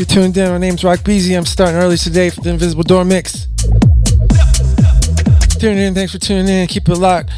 you're tuned in, my name's Rock Beezy. I'm starting early today for the Invisible Door Mix. Tuning in, thanks for tuning in. Keep it locked.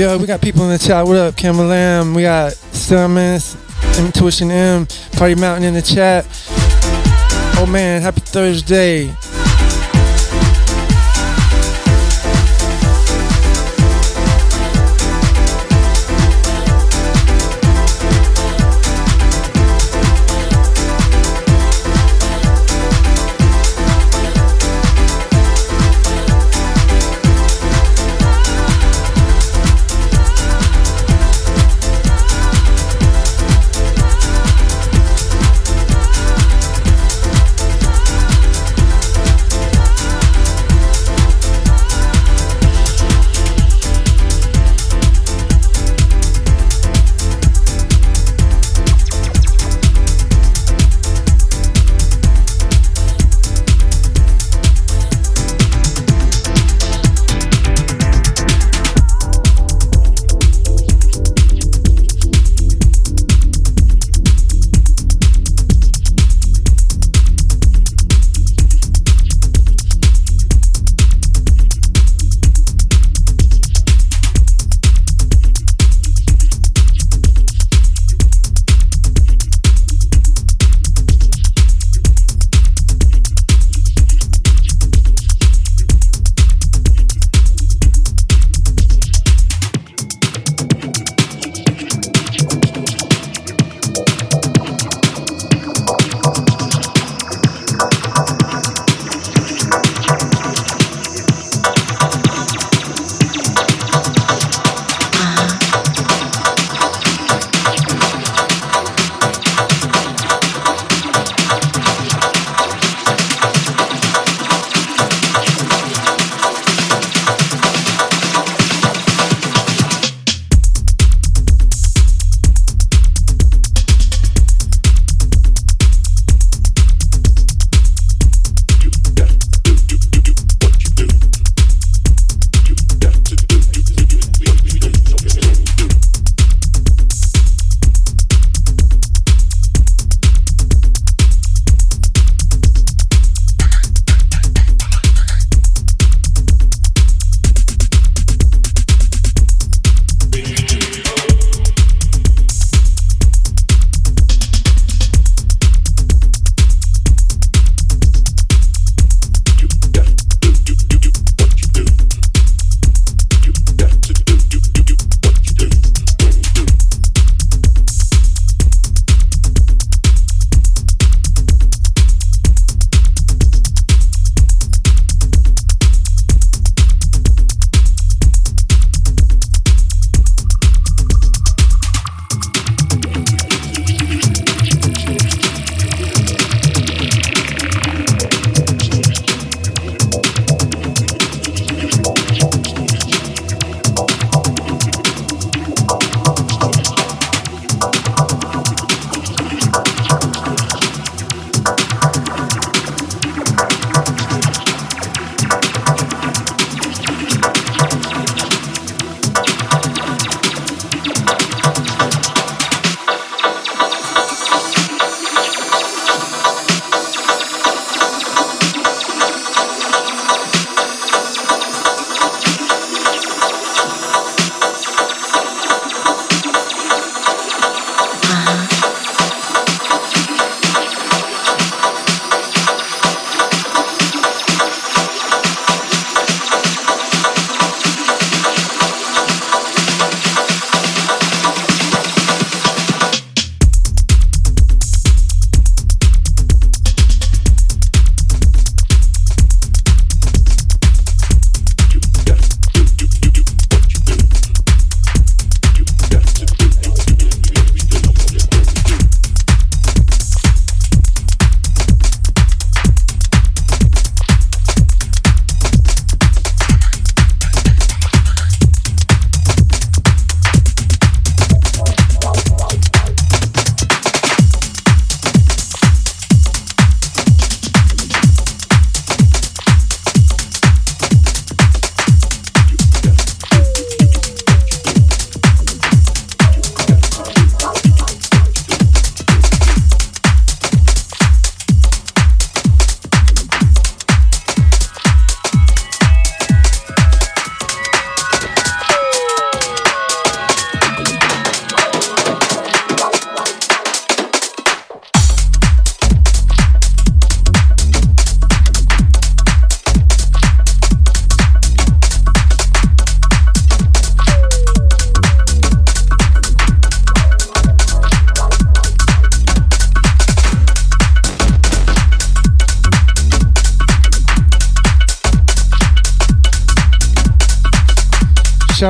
Yo, we got people in the chat. What up, Campbell Lamb? We got Stillness, Intuition M, Party Mountain in the chat. Oh man, happy Thursday.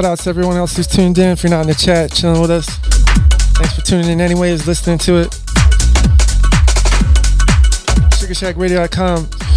Shout out to everyone else who's tuned in. If you're not in the chat, chilling with us. Thanks for tuning in anyways, listening to it. SugarShackRadio.com.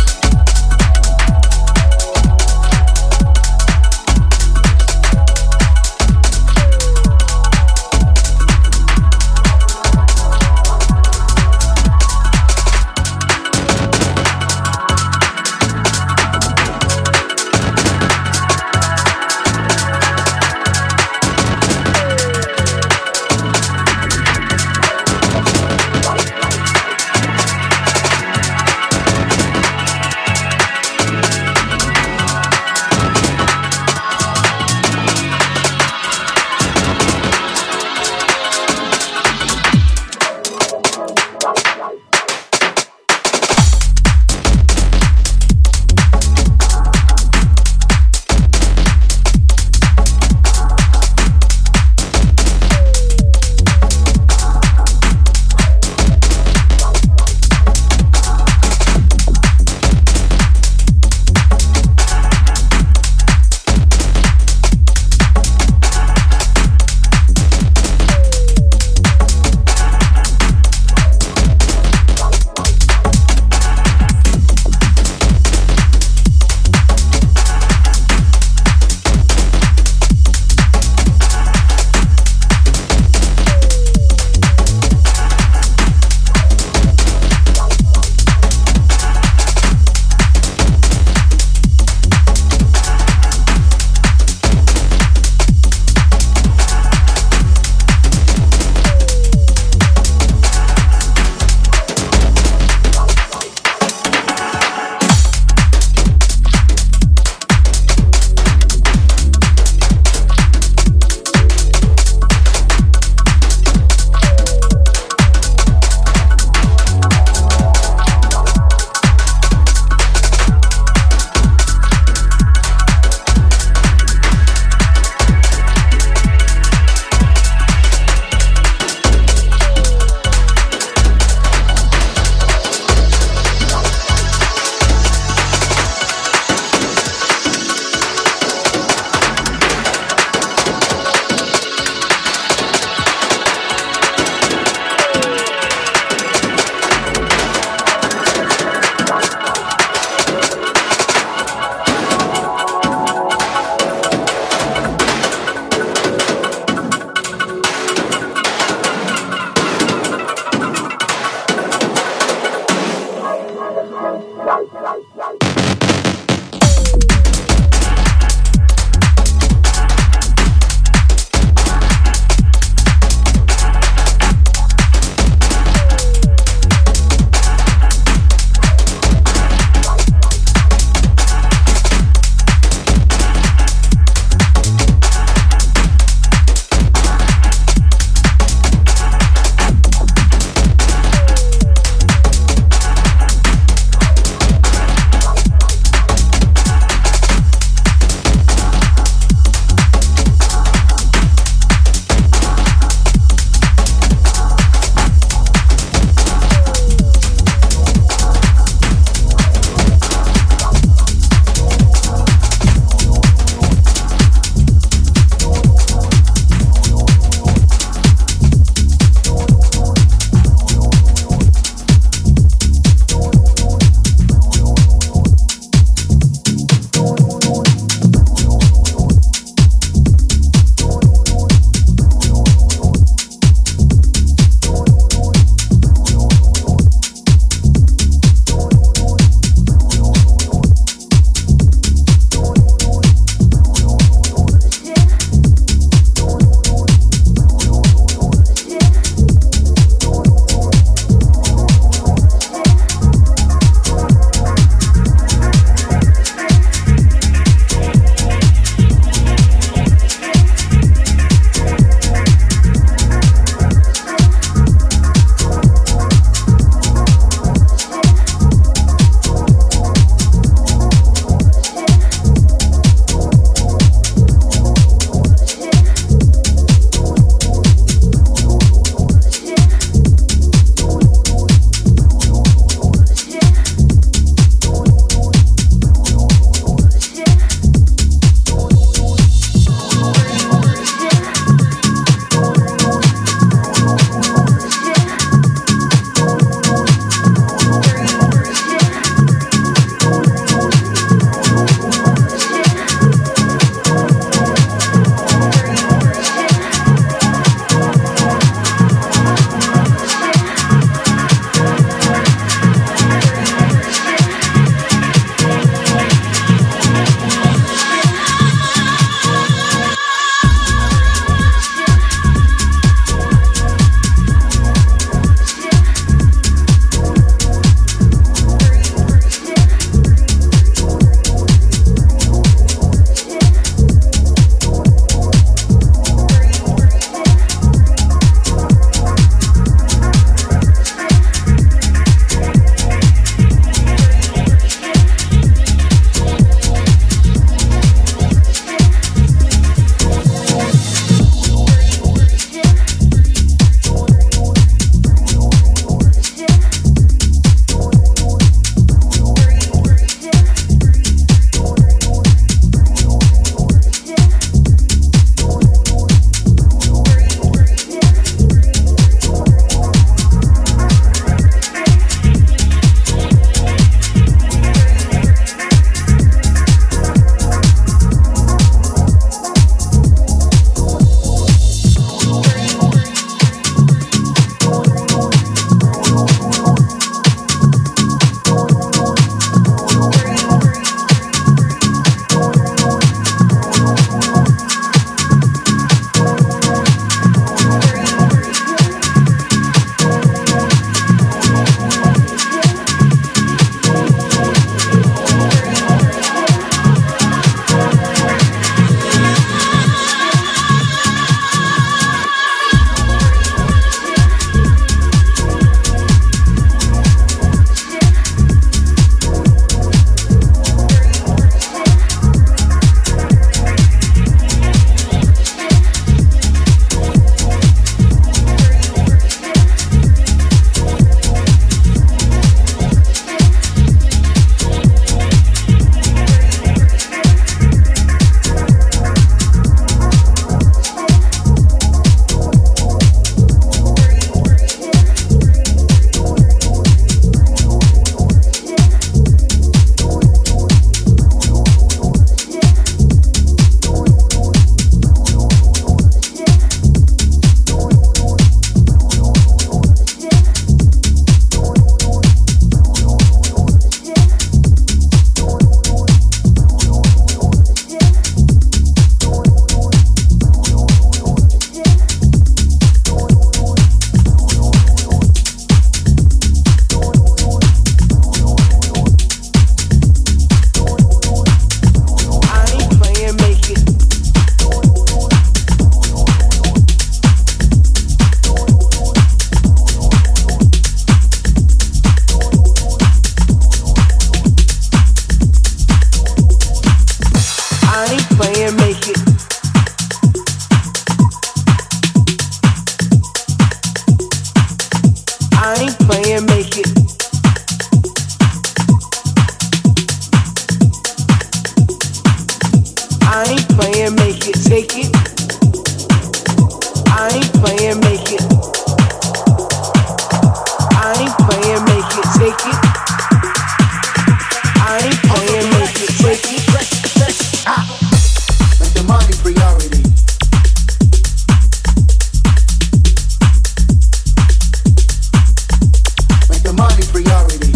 priority.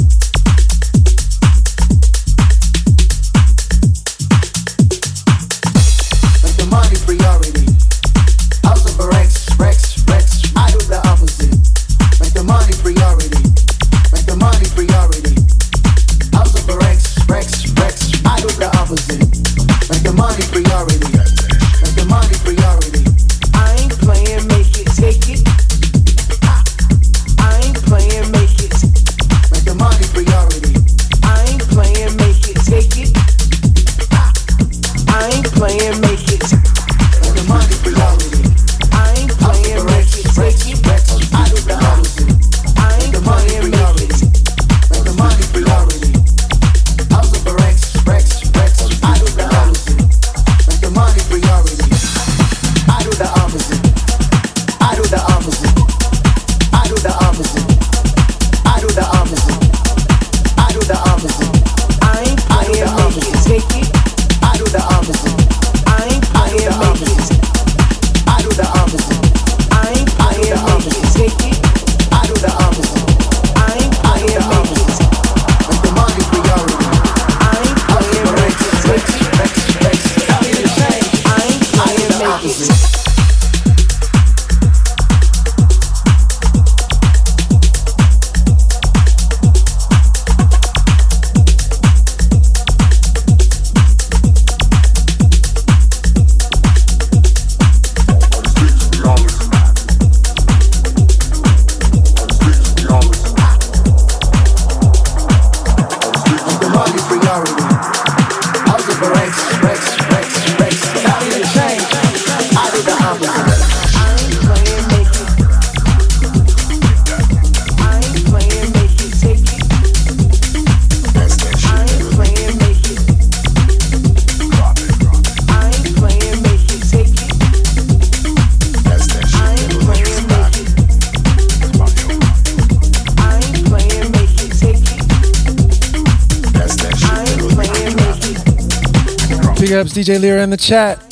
DJ Lyra in the chat.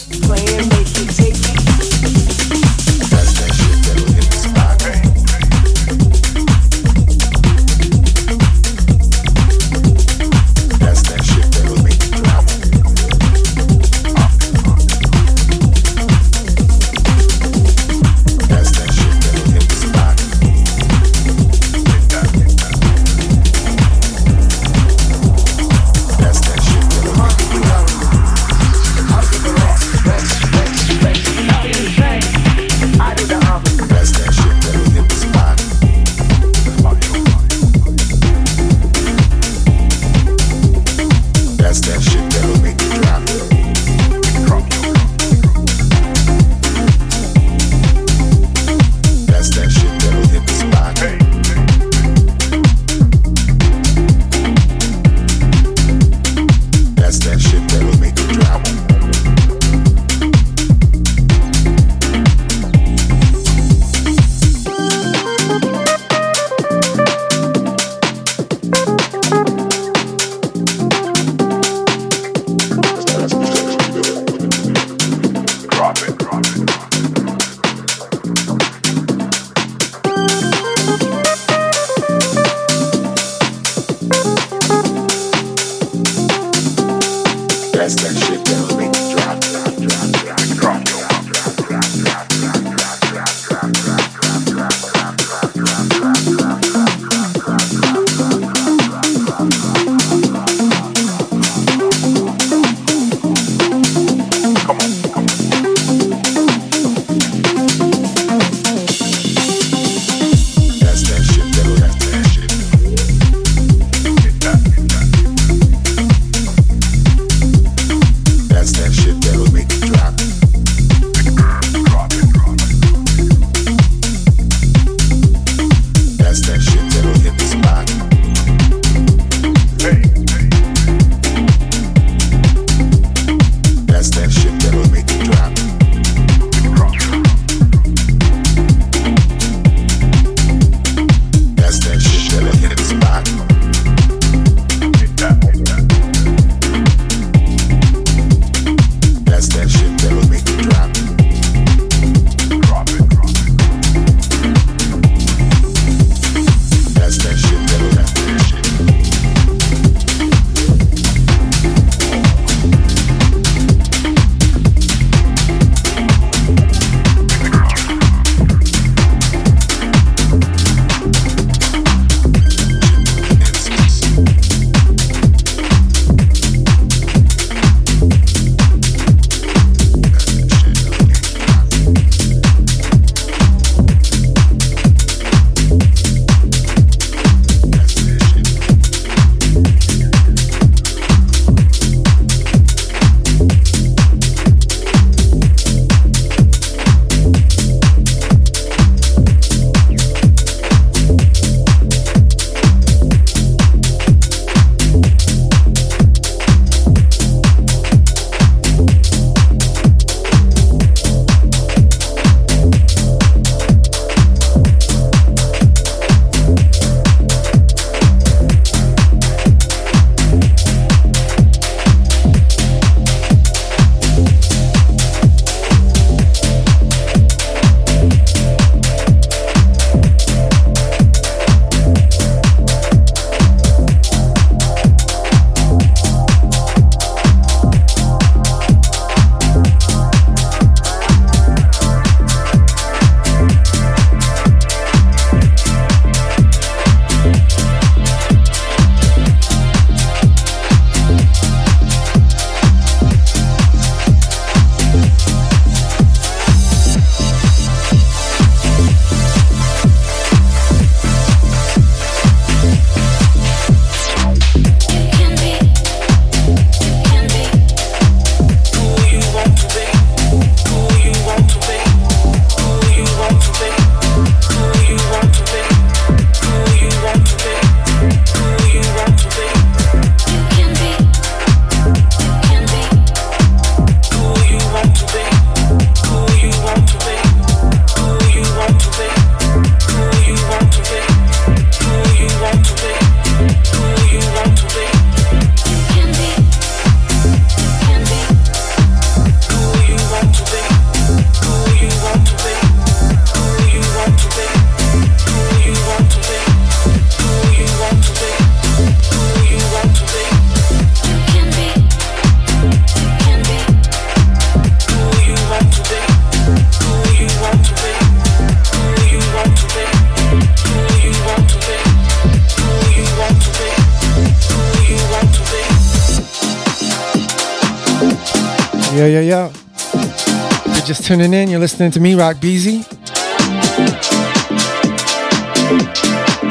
Tuning in, you're listening to me, Rock Beezy.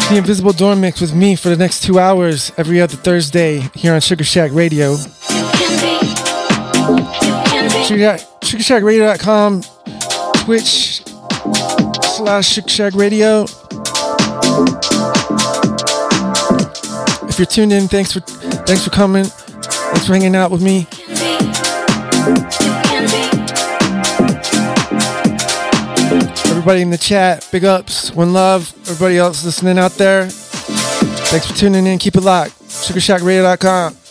The Invisible Door Mix with me for the next two hours every other Thursday here on Sugar Shack Radio. Sugar, Shack SugarShackRadio.com, Twitch slash Sugar Shack Radio. If you're tuned in, thanks for thanks for coming. Thanks for hanging out with me. Everybody in the chat, big ups, one love. Everybody else listening out there, thanks for tuning in. Keep it locked. SugarShackRadio.com.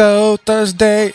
go Thursday.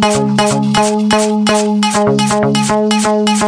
Thank you.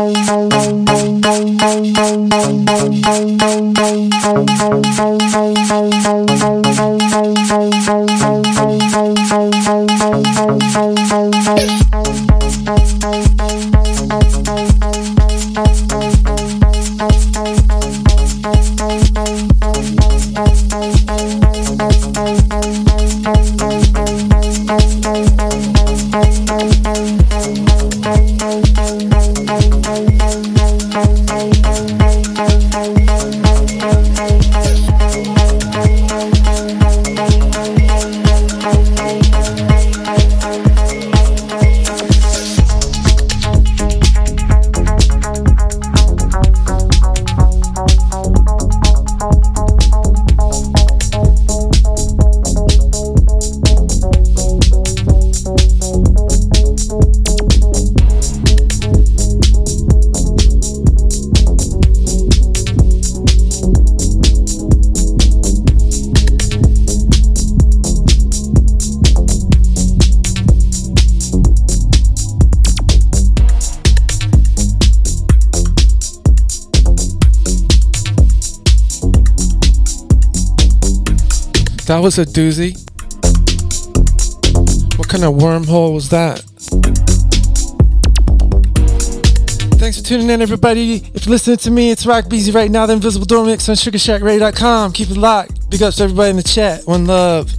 That was a doozy. What kind of wormhole was that? Thanks for tuning in, everybody. If you're listening to me, it's Rock Beezy right now, the Invisible Door Mix on SugarShackRadio.com. Keep it locked. Big ups to everybody in the chat. One love.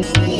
Bye.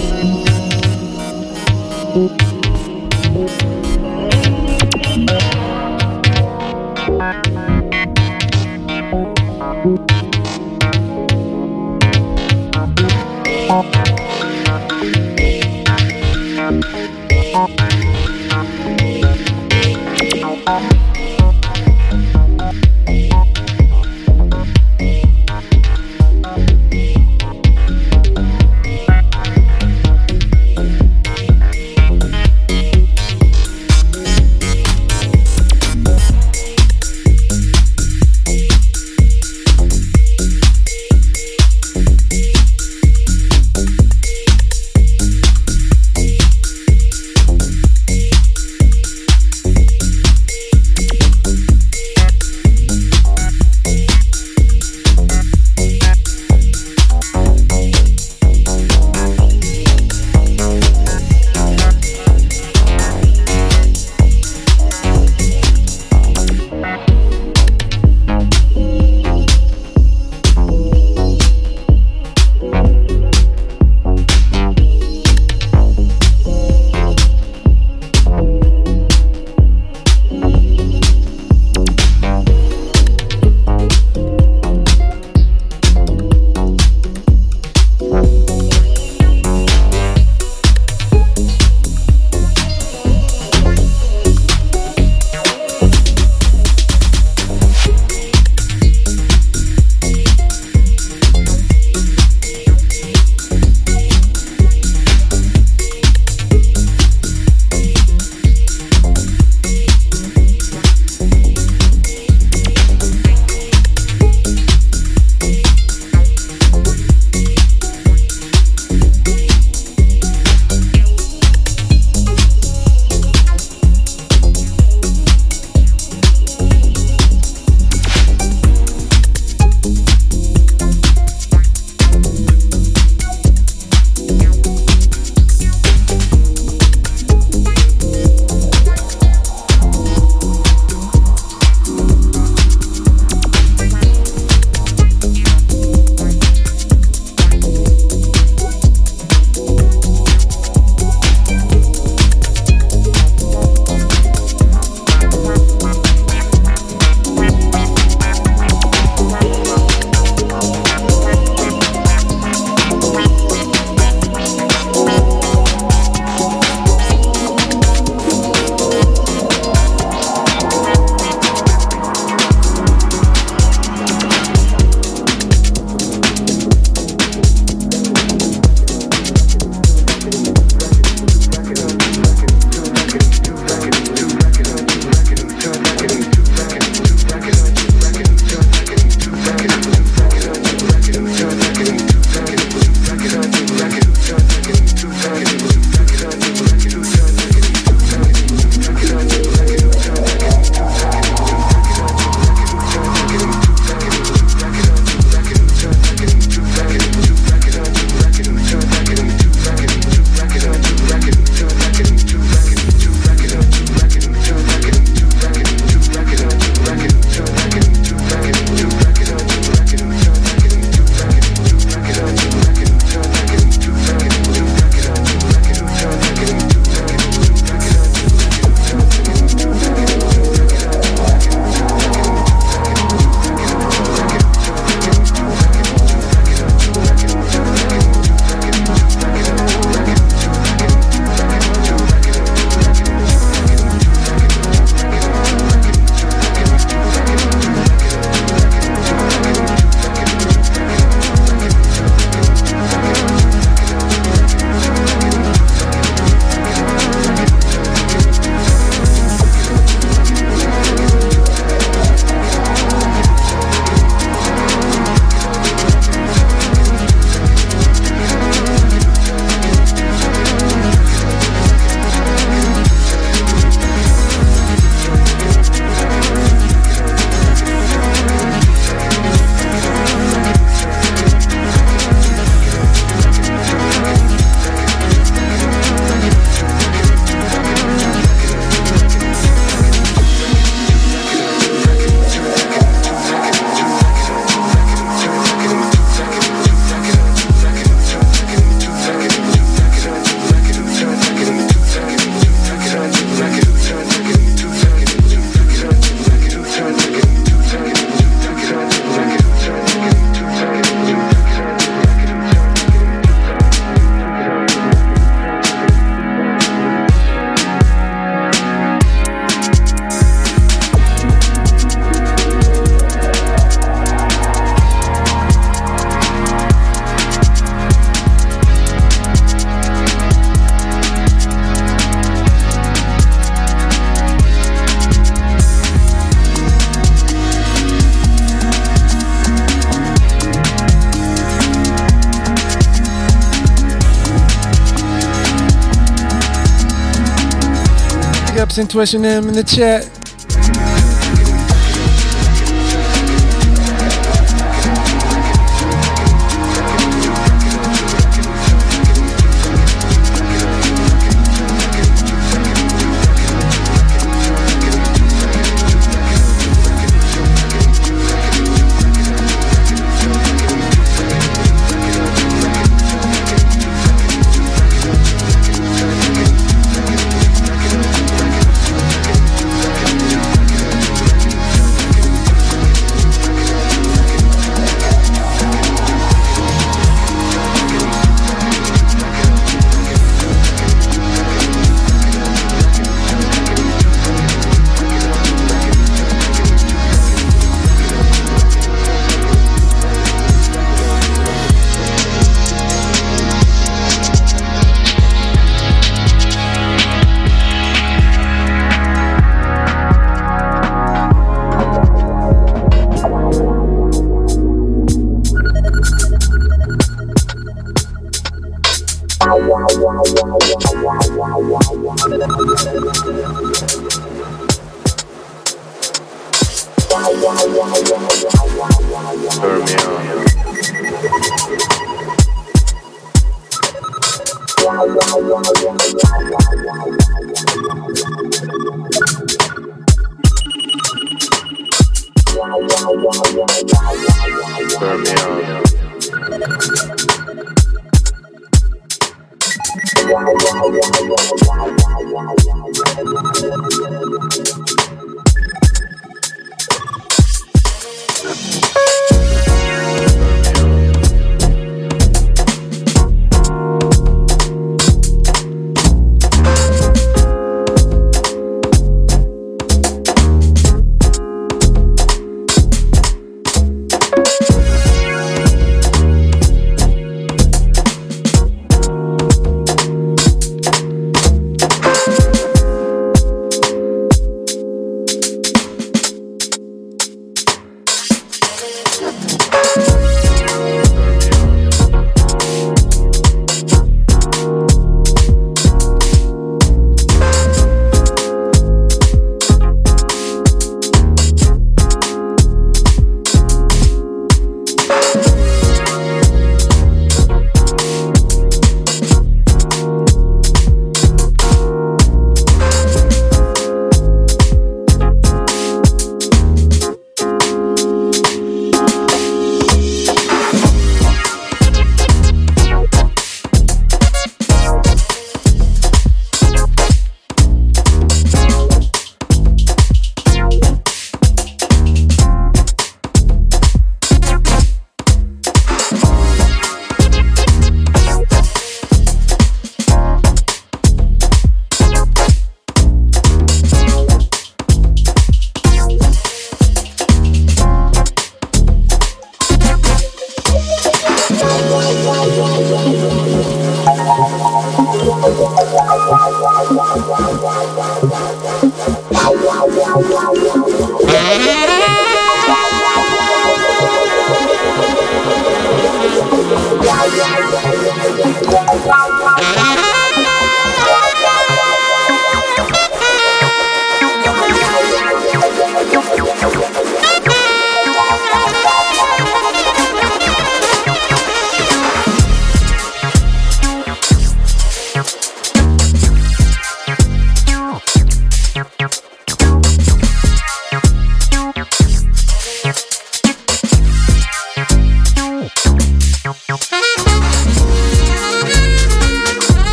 Vibes Intuition M in the chat.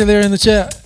DJ there in the chat.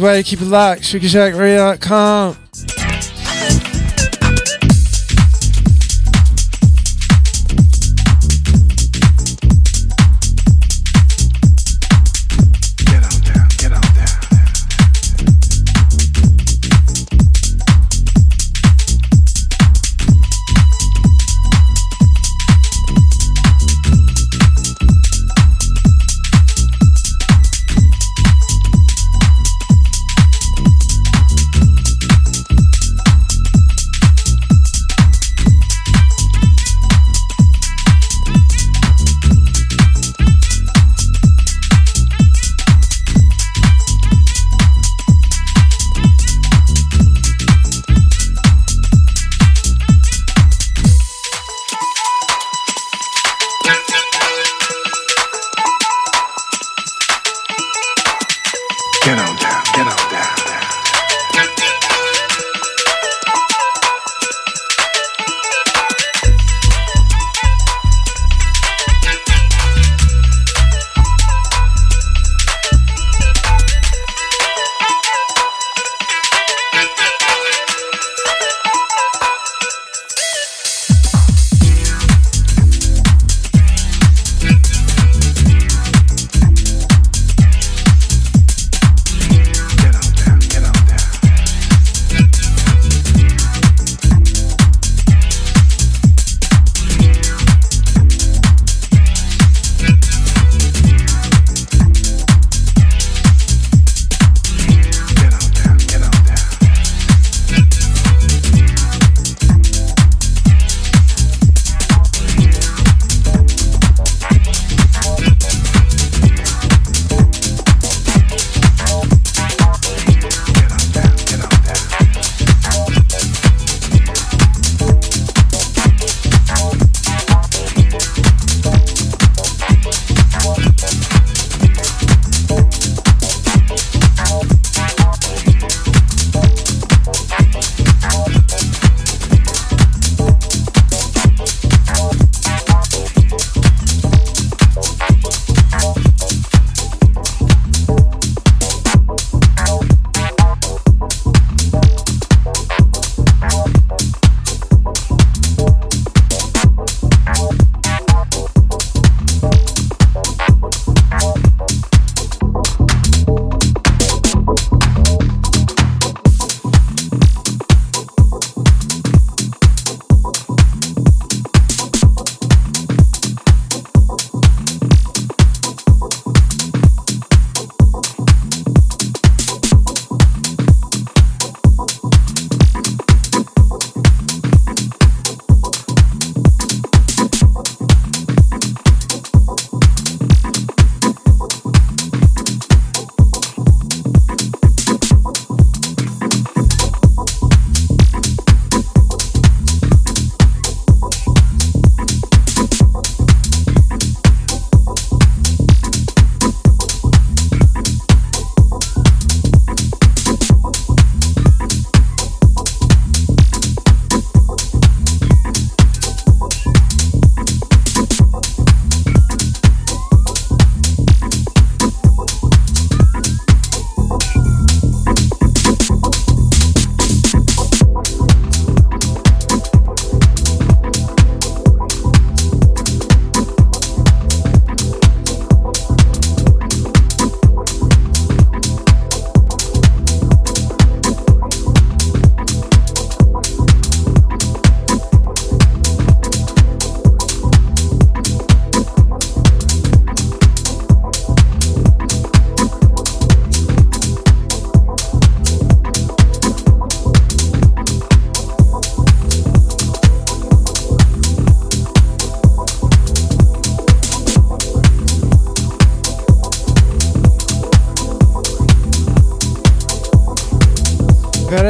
Everybody. Keep it locked. SugarShackRadio.com.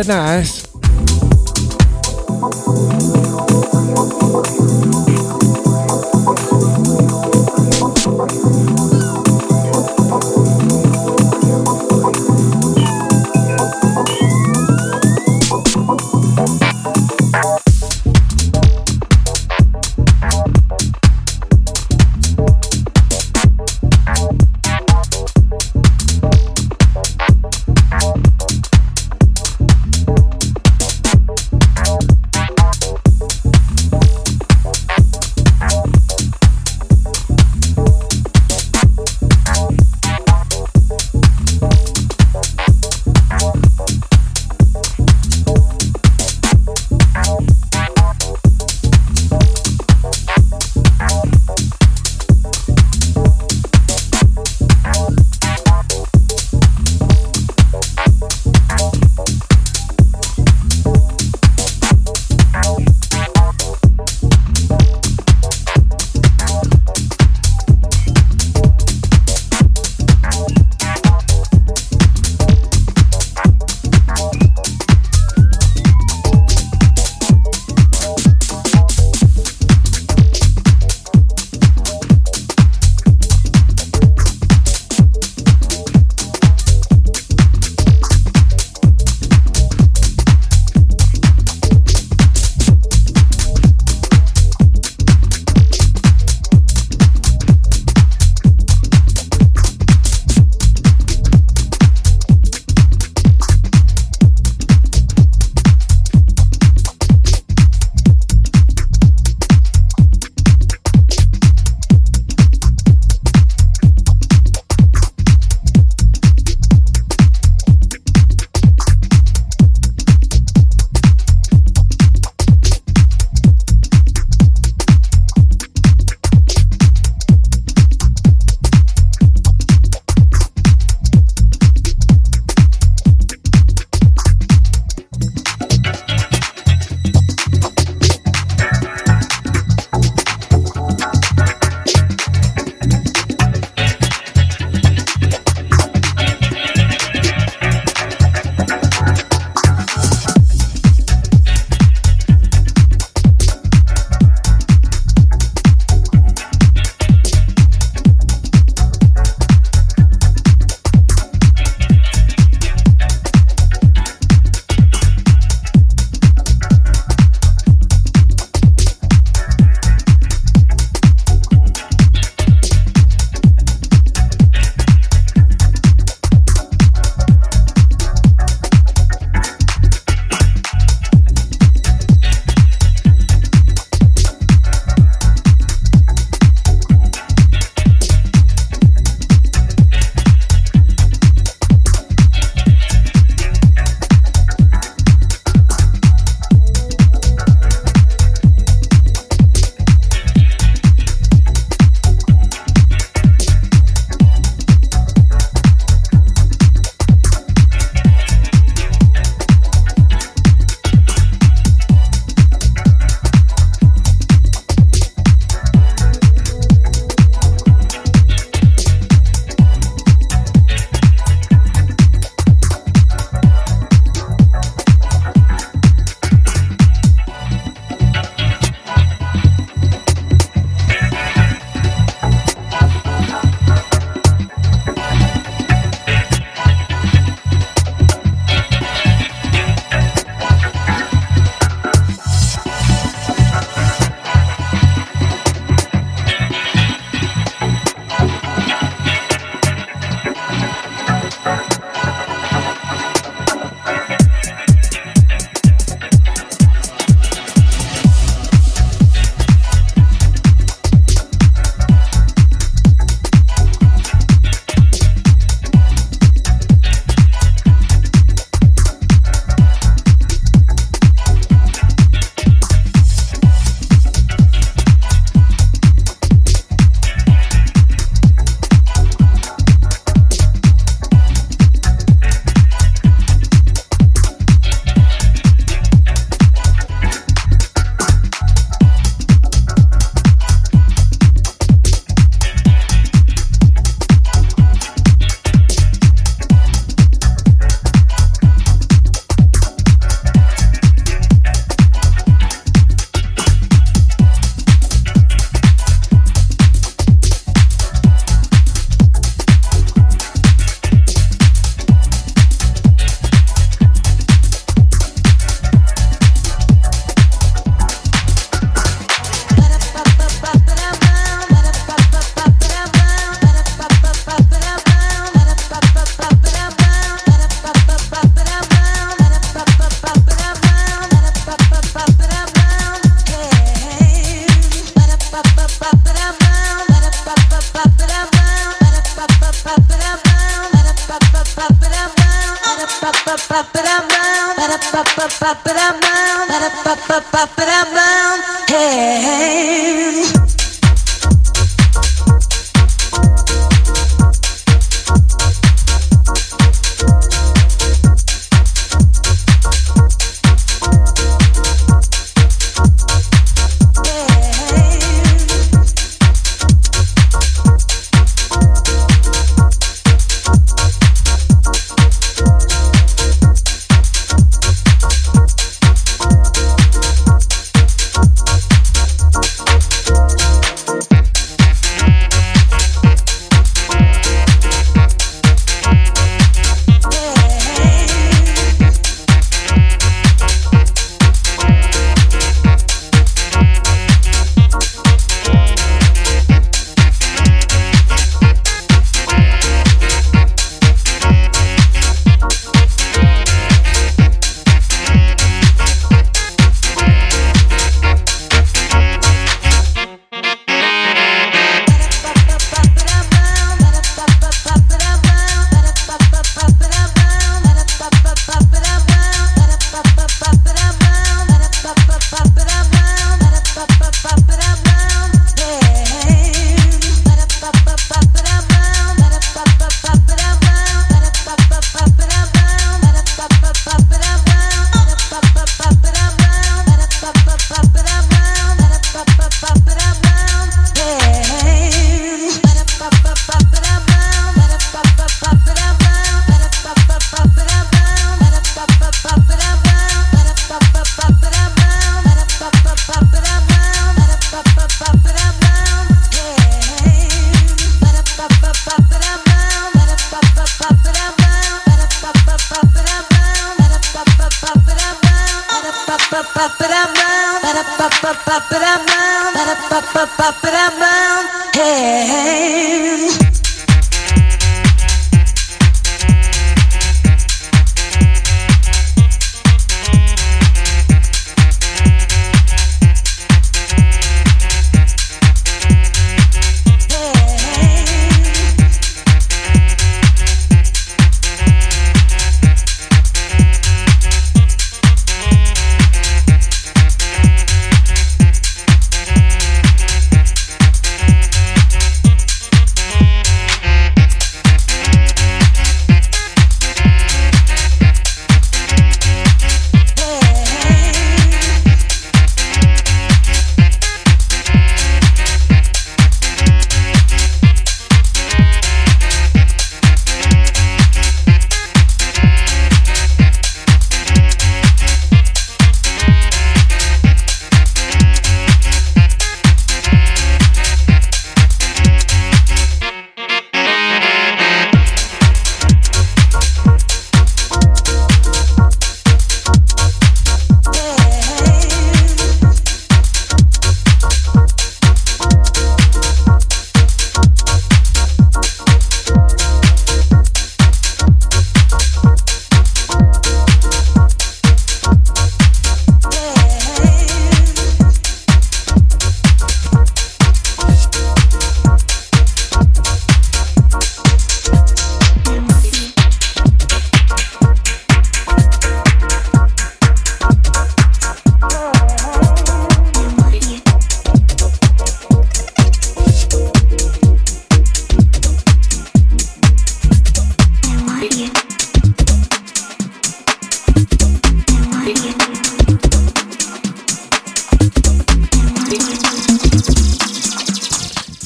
nice.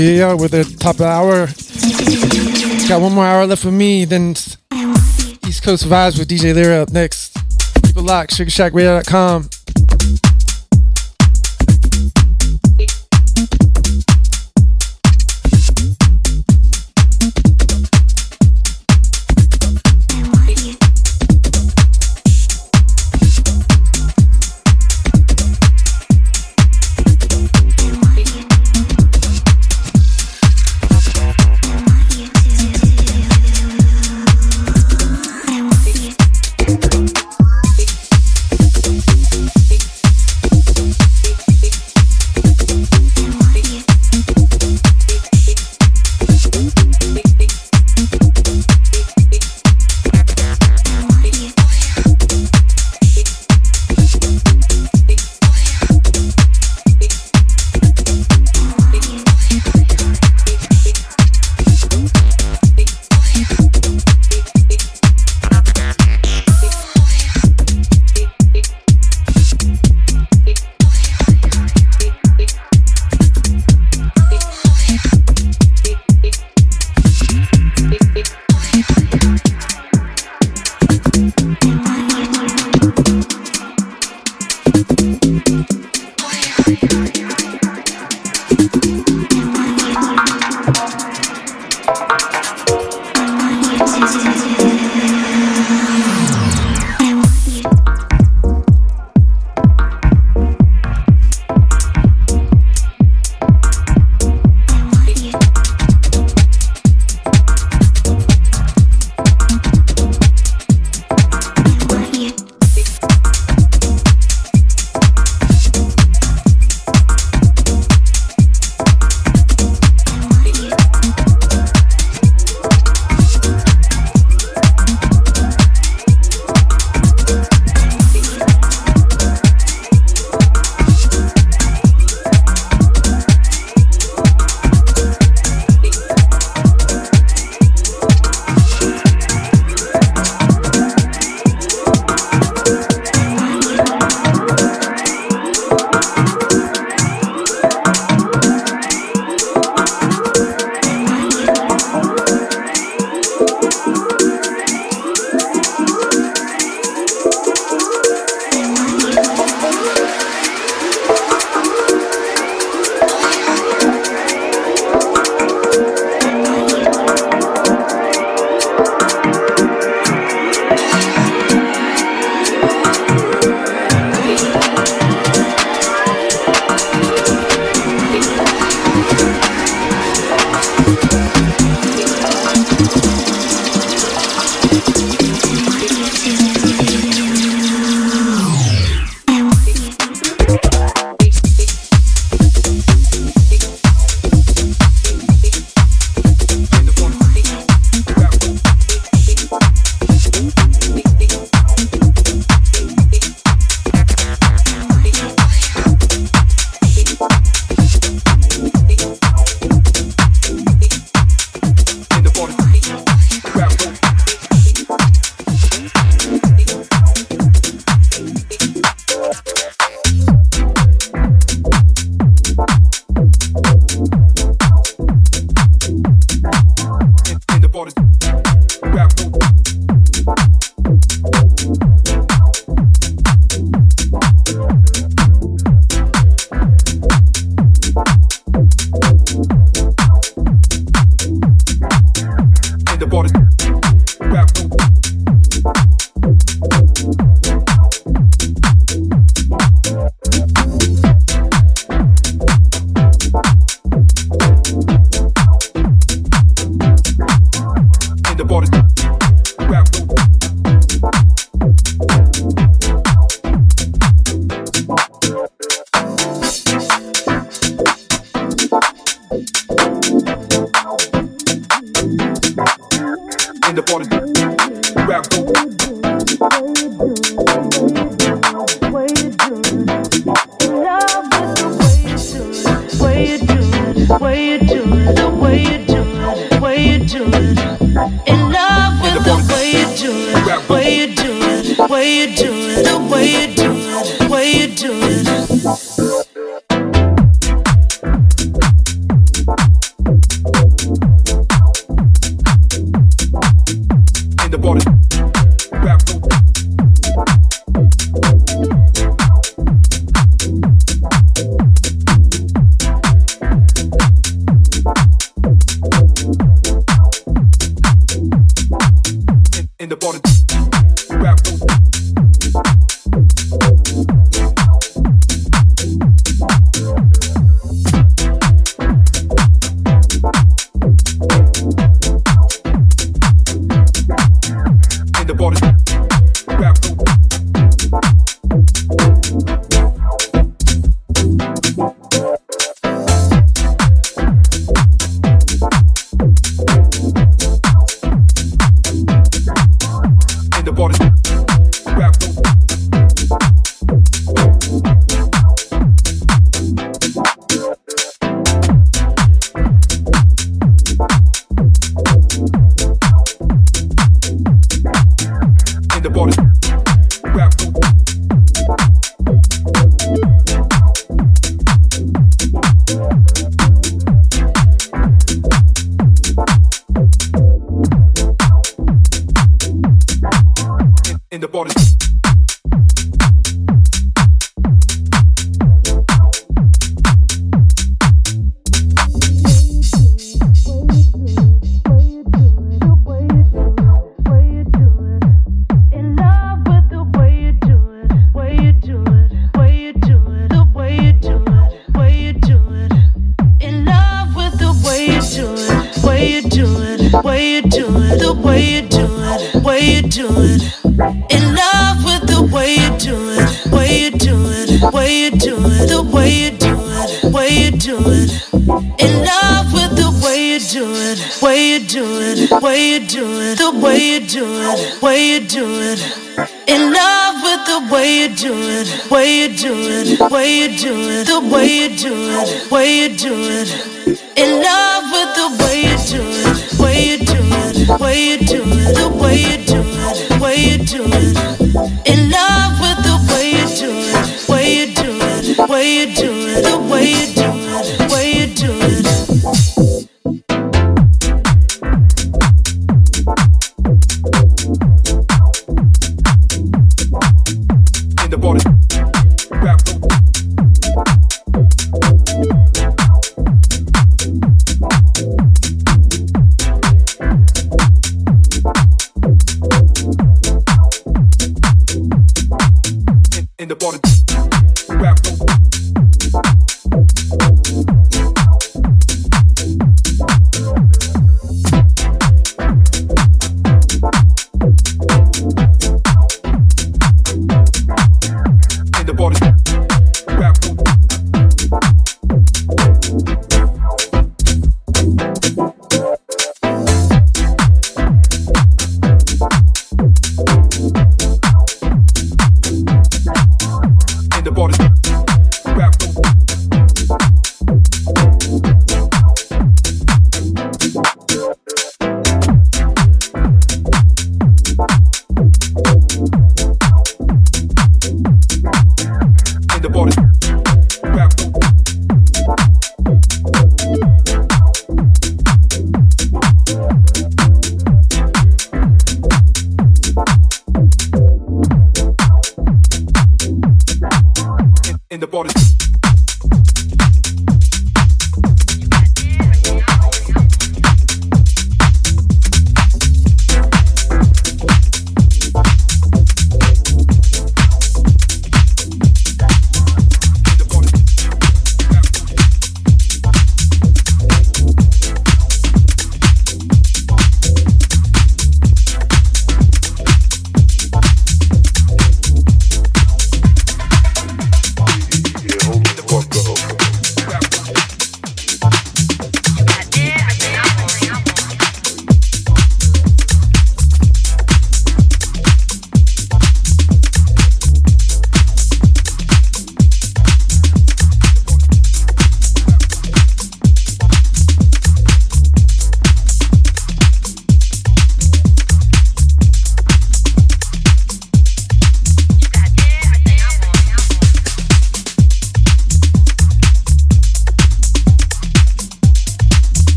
Yeah, we're the top of the hour. Got one more hour left for me, then East Coast Vibes with DJ Lyra up next. Keep it locked, SugarShackRadio.com.